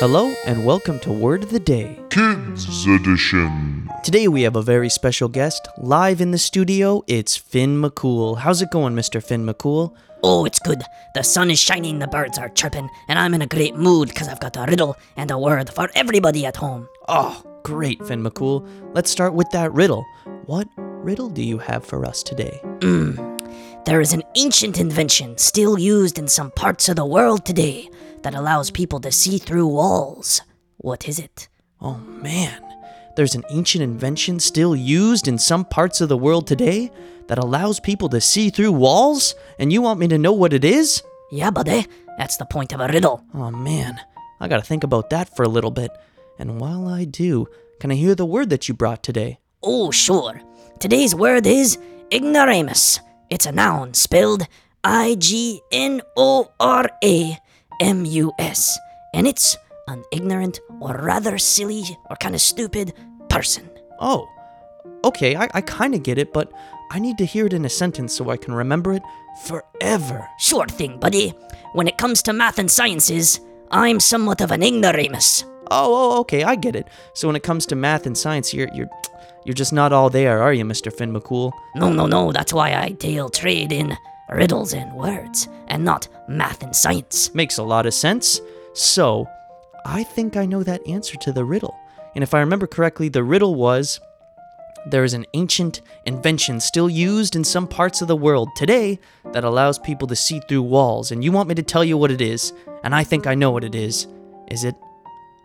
Hello and welcome to Word of the Day. Kids Edition. Today we have a very special guest live in the studio. It's Finn McCool. How's it going, Mr. Finn McCool? Oh, it's good. The sun is shining, the birds are chirping, and I'm in a great mood because I've got a riddle and a word for everybody at home. Oh, great, Finn McCool. Let's start with that riddle. What riddle do you have for us today? Mm. There is an ancient invention still used in some parts of the world today that allows people to see through walls. What is it? Oh man, there's an ancient invention still used in some parts of the world today that allows people to see through walls? And you want me to know what it is? Yeah, buddy, that's the point of a riddle. Oh man, I gotta think about that for a little bit. And while I do, can I hear the word that you brought today? Oh, sure. Today's word is ignoramus. It's a noun spelled I G N O R A M U S, and it's an ignorant or rather silly or kind of stupid person. Oh, okay, I, I kinda get it, but I need to hear it in a sentence so I can remember it forever. Sure thing, buddy. When it comes to math and sciences, I'm somewhat of an ignoramus. Oh, oh, okay, I get it. So when it comes to math and science, you're you're you're just not all there, are you, Mr. Finn McCool? No, no, no, that's why I deal trade in riddles and words, and not math and science. Makes a lot of sense. So, I think I know that answer to the riddle. And if I remember correctly, the riddle was there is an ancient invention still used in some parts of the world today that allows people to see through walls. And you want me to tell you what it is, and I think I know what it is. Is it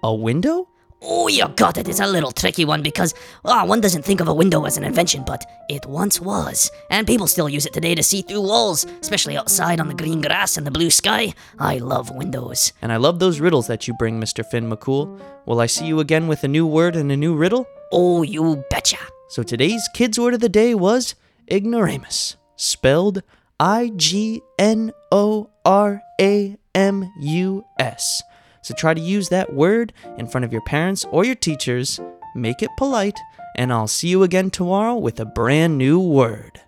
a window? Oh, you got it. It's a little tricky one because, ah, one doesn't think of a window as an invention, but it once was. And people still use it today to see through walls, especially outside on the green grass and the blue sky. I love windows. And I love those riddles that you bring, Mr. Finn McCool. Will I see you again with a new word and a new riddle? Oh, you betcha. So today's kids' word of the day was ignoramus, spelled I G N O R A M U S. So try to use that word in front of your parents or your teachers, make it polite, and I'll see you again tomorrow with a brand new word.